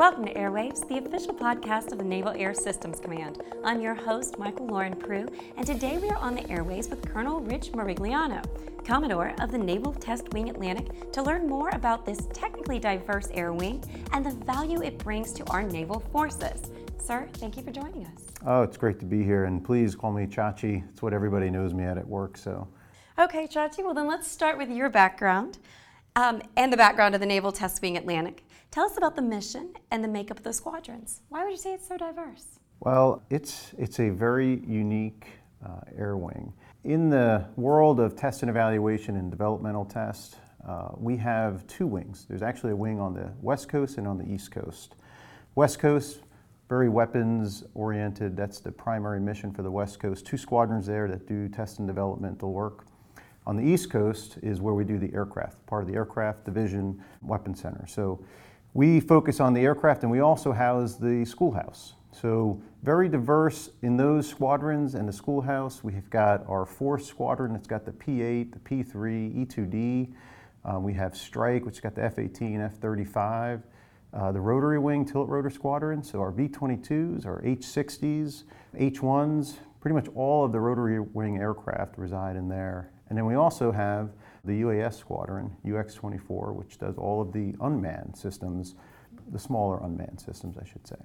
Welcome to Airwaves, the official podcast of the Naval Air Systems Command. I'm your host, Michael Lauren Prue, and today we are on the airwaves with Colonel Rich Marigliano, Commodore of the Naval Test Wing Atlantic, to learn more about this technically diverse air wing and the value it brings to our naval forces. Sir, thank you for joining us. Oh, it's great to be here, and please call me Chachi. It's what everybody knows me at at work, so. Okay, Chachi, well then let's start with your background um, and the background of the Naval Test Wing Atlantic. Tell us about the mission and the makeup of the squadrons. Why would you say it's so diverse? Well, it's, it's a very unique uh, air wing. In the world of test and evaluation and developmental test, uh, we have two wings. There's actually a wing on the West Coast and on the East Coast. West Coast, very weapons oriented. That's the primary mission for the West Coast. Two squadrons there that do test and developmental work. On the East Coast is where we do the aircraft, part of the aircraft division weapon center. So we focus on the aircraft and we also house the schoolhouse. So very diverse in those squadrons and the schoolhouse. We've got our fourth squadron that's got the P-8, the P-3, E-2D. Uh, we have Strike, which got the F-18, F-35. Uh, the rotary wing tilt rotor squadron, so our V-22s, our H-60s, H-1s, pretty much all of the rotary wing aircraft reside in there. And then we also have the UAS squadron, UX-24, which does all of the unmanned systems, the smaller unmanned systems, I should say.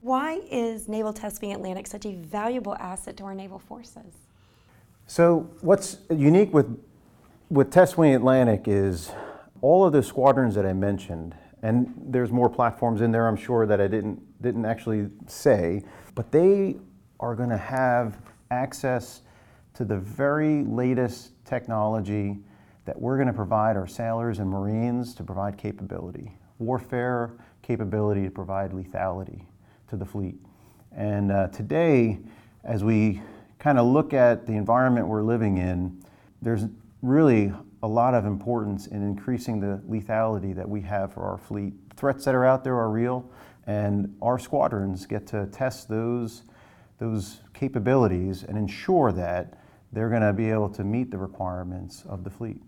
Why is Naval Test Wing Atlantic such a valuable asset to our naval forces? So what's unique with, with Test Wing Atlantic is all of the squadrons that I mentioned, and there's more platforms in there, I'm sure, that I didn't, didn't actually say, but they are going to have access to the very latest technology that we're going to provide our sailors and Marines to provide capability, warfare capability to provide lethality to the fleet. And uh, today, as we kind of look at the environment we're living in, there's really a lot of importance in increasing the lethality that we have for our fleet. Threats that are out there are real, and our squadrons get to test those, those capabilities and ensure that they're going to be able to meet the requirements of the fleet.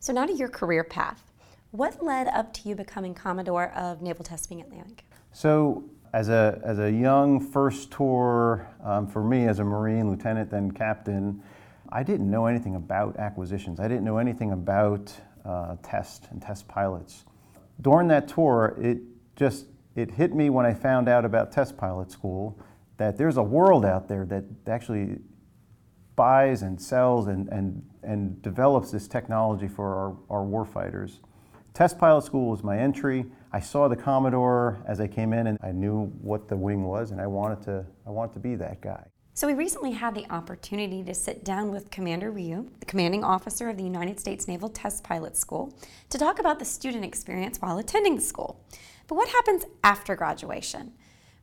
So now to your career path. What led up to you becoming Commodore of Naval Test Wing Atlantic? So as a, as a young first tour, um, for me as a Marine, lieutenant, then captain, I didn't know anything about acquisitions. I didn't know anything about uh, test and test pilots. During that tour, it just it hit me when I found out about test pilot school that there's a world out there that actually buys and sells and, and, and develops this technology for our, our warfighters. Test pilot school was my entry. I saw the Commodore as I came in and I knew what the wing was and I wanted to, I wanted to be that guy. So we recently had the opportunity to sit down with Commander Ryu, the commanding officer of the United States Naval Test Pilot School, to talk about the student experience while attending the school. But what happens after graduation?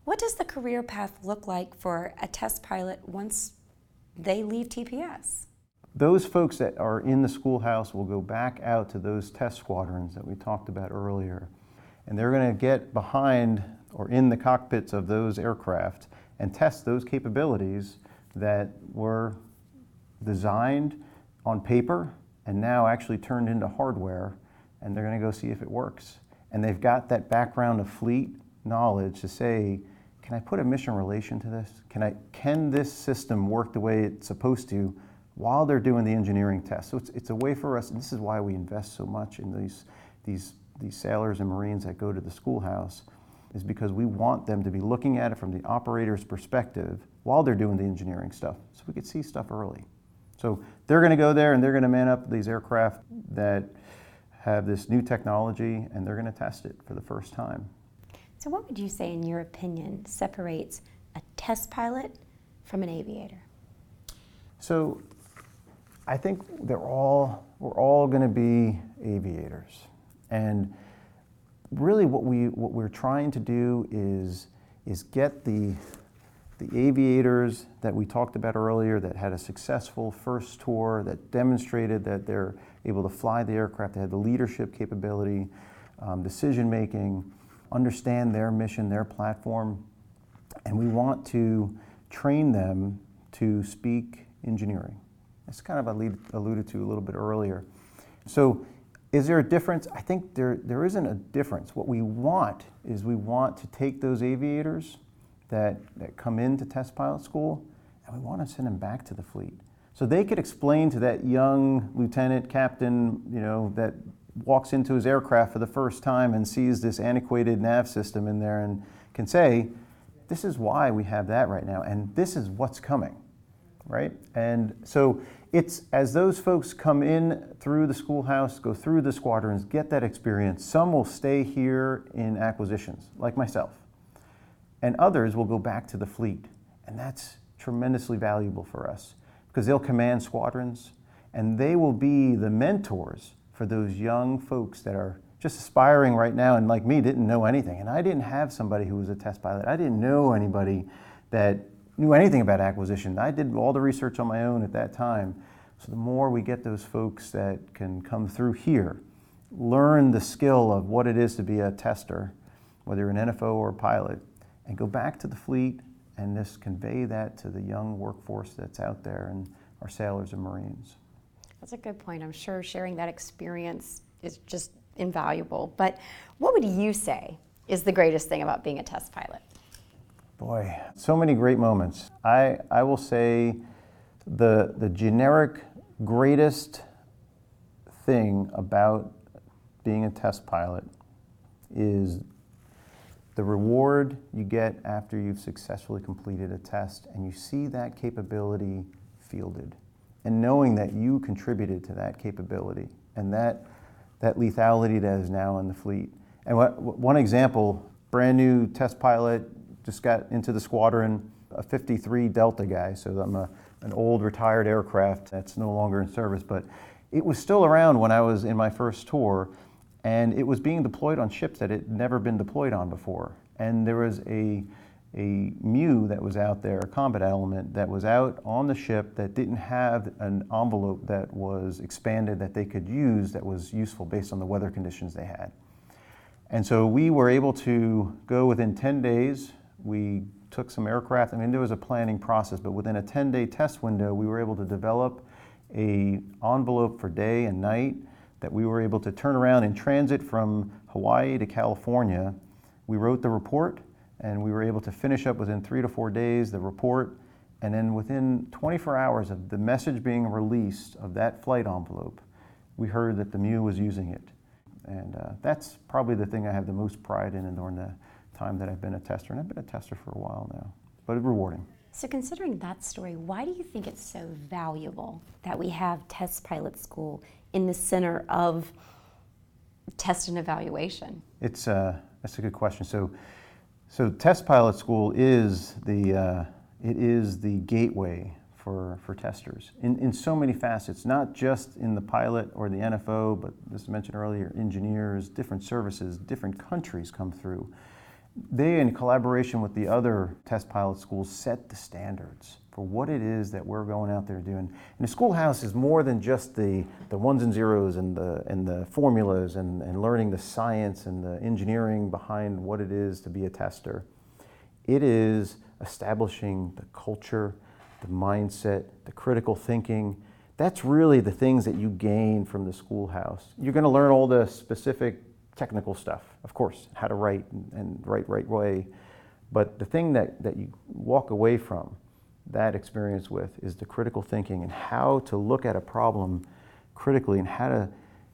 What does the career path look like for a test pilot once they leave TPS. Those folks that are in the schoolhouse will go back out to those test squadrons that we talked about earlier. And they're going to get behind or in the cockpits of those aircraft and test those capabilities that were designed on paper and now actually turned into hardware. And they're going to go see if it works. And they've got that background of fleet knowledge to say, can I put a mission relation to this? Can, I, can this system work the way it's supposed to while they're doing the engineering test? So it's, it's a way for us, and this is why we invest so much in these, these, these sailors and Marines that go to the schoolhouse, is because we want them to be looking at it from the operator's perspective while they're doing the engineering stuff, so we could see stuff early. So they're going to go there and they're going to man up these aircraft that have this new technology and they're going to test it for the first time. So, what would you say, in your opinion, separates a test pilot from an aviator? So, I think they're all we're all going to be aviators, and really, what we what we're trying to do is is get the the aviators that we talked about earlier that had a successful first tour that demonstrated that they're able to fly the aircraft, they had the leadership capability, um, decision making understand their mission, their platform, and we want to train them to speak engineering. It's kind of alluded to a little bit earlier. So Is there a difference? I think there, there isn't a difference. What we want is we want to take those aviators that, that come into test pilot school and we want to send them back to the fleet. So they could explain to that young lieutenant, captain, you know, that walks into his aircraft for the first time and sees this antiquated nav system in there and can say, this is why we have that right now, and this is what's coming, right? And so it's as those folks come in through the schoolhouse, go through the squadrons, get that experience, some will stay here in acquisitions, like myself, and others will go back to the fleet. And that's tremendously valuable for us because they'll command squadrons and they will be the mentors for those young folks that are just aspiring right now and like me didn't know anything. And i didn't have somebody who was a test pilot. I didn't know anybody that knew anything about acquisition i did all the research on my own at that time so the more we get those folks that can come through here learn the skill of what it is to be a tester whether you're an nfo or a pilot and go back to the fleet and just convey that to the young workforce that's out there and our sailors and marines that's a good point i'm sure sharing that experience is just invaluable. But what would you say is the greatest thing about being a test pilot? Boy, so many great moments. I, I will say the, the generic greatest thing about being a test pilot is the reward you get after you've successfully completed a test and you see that capability fielded and knowing that you contributed to that capability and that that lethality that is now in the fleet. And what, one example, brand new test pilot, just got into the squadron, a 53 Delta guy, so I'm a, an old retired aircraft that's no longer in service, but it was still around when I was in my first tour, and it was being deployed on ships that it had never been deployed on before. And there was a a MEU that was out there, a combat element that was out on the ship that didn't have an envelope that was expanded that they could use that was useful based on the weather conditions they had. And so we were able to go within 10 days. We took some aircraft. I mean, there was a planning process, but within a 10 day test window, we were able to develop a envelope for day and night that we were able to turn around in transit from Hawaii to California. We wrote the report and we were able to finish up within three to four days the report. And then within 24 hours of the message being released of that flight envelope, we heard that the MEU was using it. And uh, that's probably the thing I have the most pride in during the time that I've been a tester. And I've been a tester for a while now, but rewarding. So, considering that story, why do you think it's so valuable that we have test pilot school in the center of test and evaluation? It's uh, that's a good question. So, so test pilot school is the, uh, it is the gateway for, for testers in, in so many facets, not just in the pilot or the NFO, but as I mentioned earlier, engineers, different services, different countries come through. They, in collaboration with the other test pilot schools, set the standards for what it is that we're going out there doing. And the schoolhouse is more than just the, the ones and zeros and the, and the formulas and, and learning the science and the engineering behind what it is to be a tester. It is establishing the culture, the mindset, the critical thinking. That's really the things that you gain from the schoolhouse. You're going to learn all the specific technical stuff, of course, how to write and, and write right way. But the thing that, that you walk away from that experience with is the critical thinking and how to look at a problem critically and how to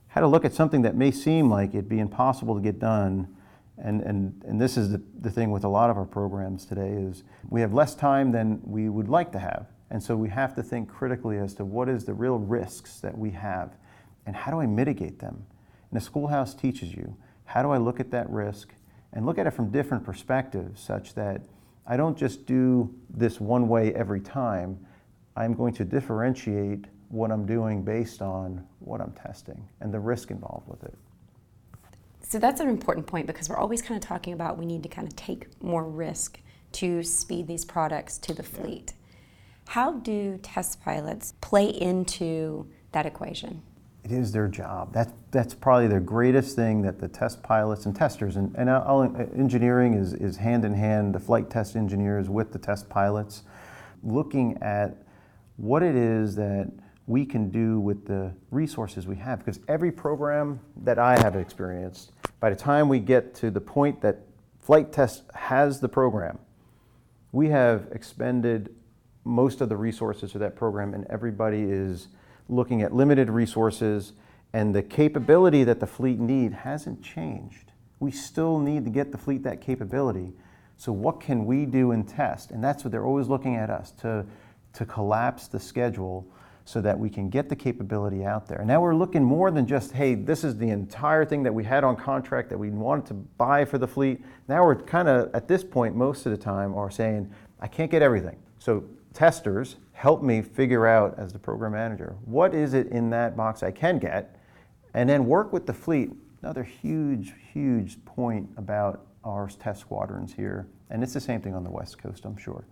how to look at something that may seem like it'd be impossible to get done. And, and, and this is the, the thing with a lot of our programs today is we have less time than we would like to have. And so we have to think critically as to what is the real risks that we have and how do i mitigate them? And the schoolhouse teaches you how do i look at that risk and look at it from different perspectives such that I don't just do this one way every time. I'm going to differentiate what I'm doing based on what I'm testing and the risk involved with it. So that's an important point because we're always kind of talking about we need to kind of take more risk to speed these products to the fleet. How do test pilots play into that equation? It is their job. That, that's probably the greatest thing that the test pilots and testers, and, and I'll, uh, engineering is, is hand in hand, the flight test engineers with the test pilots, looking at what it is that we can do with the resources we have. Because every program that I have experienced, by the time we get to the point that flight test has the program, we have expended most of the resources for that program, and everybody is looking at limited resources, and the capability that the fleet need hasn't changed. We still need to get the fleet that capability. So what can we do and test? And that's what they're always looking at us to, to collapse the schedule so that we can get the capability out there. And now we're looking more than just, hey, this is the entire thing that we had on contract that we wanted to buy for the fleet. Now we're kind of, at this point, most of the time, are saying, I can't get everything. So testers help me figure out, as the program manager, what is it in that box I can get, and then work with the fleet. Another huge, huge point about our test squadrons here, and it's the same thing on the West Coast, I'm sure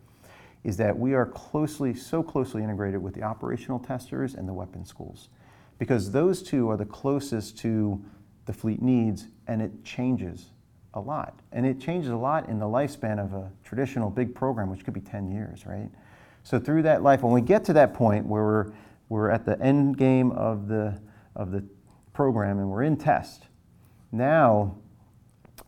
is that we are closely, so closely integrated with the operational testers and the weapons schools. Because those two are the closest to the fleet needs, and it changes a lot. And it changes a lot in the lifespan of a traditional big program, which could be 10 years, right? So through that life, when we get to that point where we're, we're at the end game of the, of the program and we're in test, now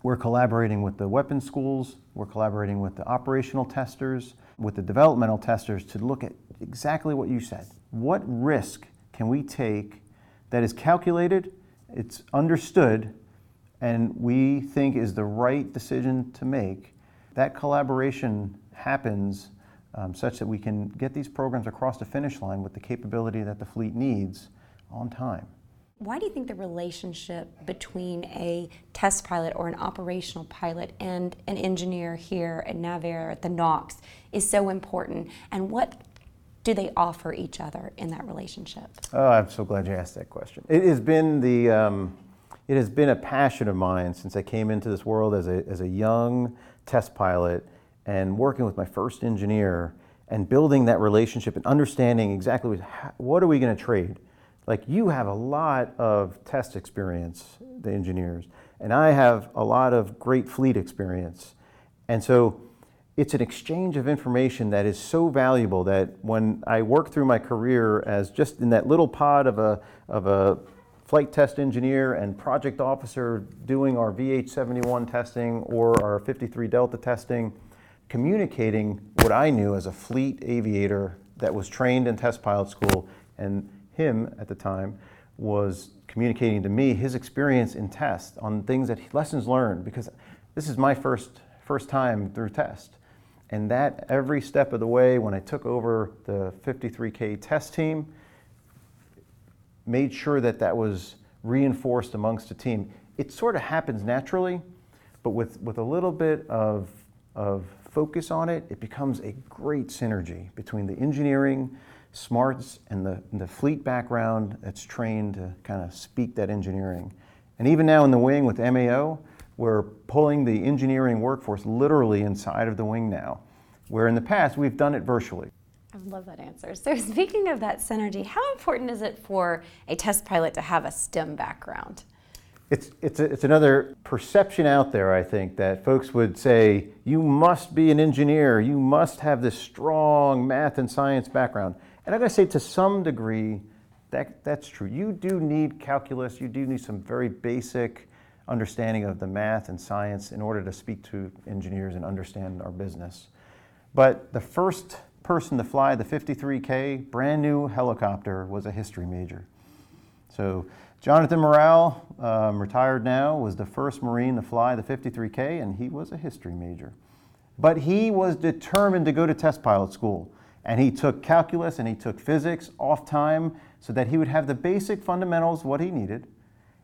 we're collaborating with the weapons schools, we're collaborating with the operational testers, with the developmental testers to look at exactly what you said. What risk can we take that is calculated, it's understood, and we think is the right decision to make? That collaboration happens um, such that we can get these programs across the finish line with the capability that the fleet needs on time. Why do you think the relationship between a test pilot or an operational pilot and an engineer here at NAVAIR at the NOCS is so important? And what do they offer each other in that relationship? Oh, I'm so glad you asked that question. It has been the um, it has been a passion of mine since I came into this world as a, as a young test pilot and working with my first engineer and building that relationship and understanding exactly what, are we going to trade like you have a lot of test experience, the engineers, and I have a lot of great fleet experience. And so it's an exchange of information that is so valuable that when I work through my career as just in that little pod of a, of a flight test engineer and project officer doing our VH71 testing or our 53 Delta testing, communicating what I knew as a fleet aviator that was trained in test pilot school and him at the time was communicating to me his experience in test on things that lessons learned because this is my first first time through test. And that every step of the way when i took over the 53k test team made sure that that was reinforced amongst the team. It sort of happens naturally but with, with a little bit of, of focus on it it becomes a great synergy between the engineering smarts and the, the fleet background that's trained to kind of speak that engineering. And even now in the wing with MAO, we're pulling the engineering workforce literally inside of the wing now, where in the past we've done it virtually. I love that answer. So, speaking of that synergy, how important is it for a test pilot to have a STEM background? It's, it's, it's another perception out there, I think, that folks would say, you must be an engineer, you must have this strong math and science background. And I gotta say, to some degree, that, that's true. You do need calculus, you do need some very basic understanding of the math and science in order to speak to engineers and understand our business. But the first person to fly the 53K brand new helicopter was a history major. So Jonathan Morel, um, retired now, was the first Marine to fly the 53K, and he was a history major. But he was determined to go to test pilot school. And he took calculus and he took physics off time so that he would have the basic fundamentals, what he needed.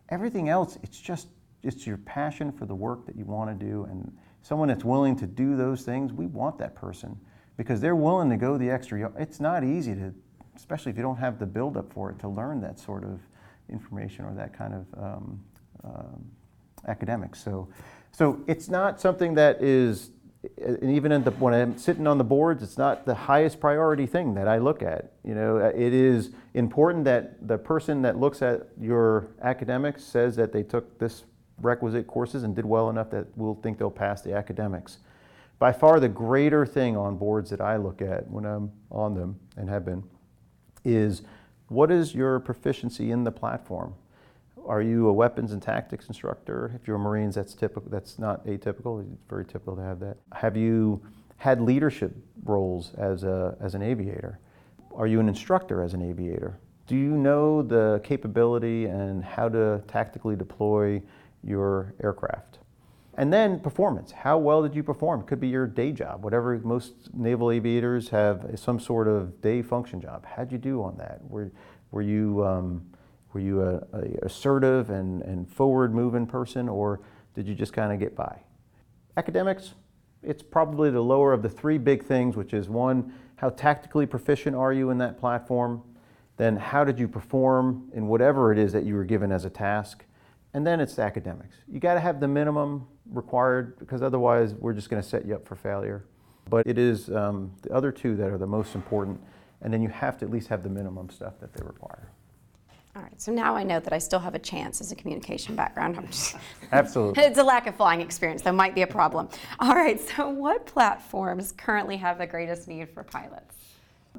Everything else, it's just it's your passion for the work that you want to do. And someone that's willing to do those things, we want that person because they're willing to go the extra. It's not easy to, especially if you don't have the buildup for it, to learn that sort of information or that kind of um, um, academics. So, so it's not something that is and even the, when I'm sitting on the boards, it's not the highest priority thing that I look at. You know, uh, it is important that the person that looks at your academics says that they took this requisite courses and did well enough that we'll think they'll pass the academics. By far, the greater thing on boards that I look at when I'm on them and have been is What is your proficiency in the platform? Are you a weapons and tactics instructor? If you're a Marines, that's typical. That's not atypical. It's very typical to have that. Have you had leadership roles as a as an aviator? Are you an instructor as an aviator? Do you know the capability and how to tactically deploy your aircraft? And then performance. How well did you perform? Could be your day job. Whatever most naval aviators have some sort of day function job. How'd you do on that? Were, were you um, were you a, a assertive and, and forward moving person, or did you just kind of get by? Academics, it's probably the lower of the three big things, which is one, how tactically proficient are you in that platform? Then how did you perform in whatever it is that you were given as a task? And then it's the academics. You got to have the minimum required because otherwise we're just going to set you up for failure. But it is um, the other two that are the most important, and then you have to at least have the minimum stuff that they require. All right, so now I know that I still have a chance as a communication background. I'm just Absolutely. it's a lack of flying experience that might be a problem. All right, so what platforms currently have the greatest need for pilots?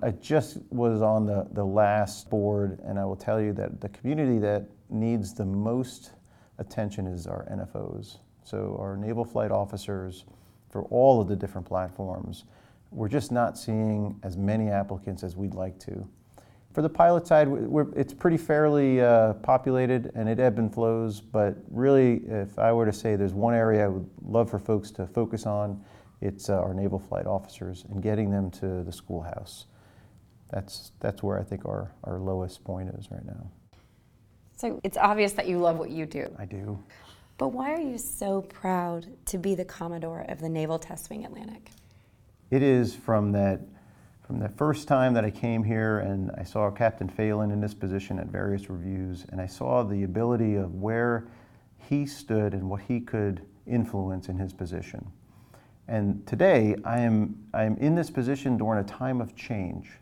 I just was on the, the last board, and I will tell you that the community that needs the most attention is our NFOs. So, our naval flight officers for all of the different platforms. We're just not seeing as many applicants as we'd like to. For the pilot side, it's pretty fairly uh, populated and it ebb and flows, but really, if I were to say there's one area I would love for folks to focus on, it's uh, our naval flight officers and getting them to the schoolhouse. That's, that's where I think our, our lowest point is right now. So it's obvious that you love what you do. I do. But why are you so proud to be the Commodore of the Naval Test Wing Atlantic? It is from that from the first time that I came here and I saw Captain Phelan in this position at various reviews, and I saw the ability of where he stood and what he could influence in his position. And today I am, I am in this position during a time of change.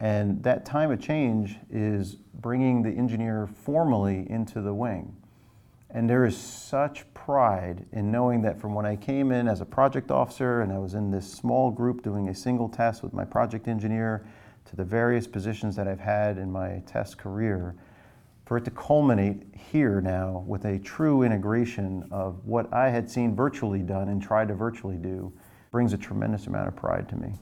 And that time of change is bringing the engineer formally into the wing. And there is such pride in knowing that from when I came in as a project officer and I was in this small group doing a single test with my project engineer to the various positions that I've had in my test career, for it to culminate here now with a true integration of what I had seen virtually done and tried to virtually do brings a tremendous amount of pride to me.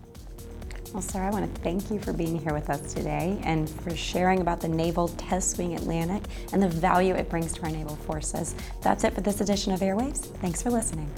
Well, sir, I want to thank you for being here with us today and for sharing about the Naval Test Wing Atlantic and the value it brings to our naval forces. That's it for this edition of Airwaves. Thanks for listening.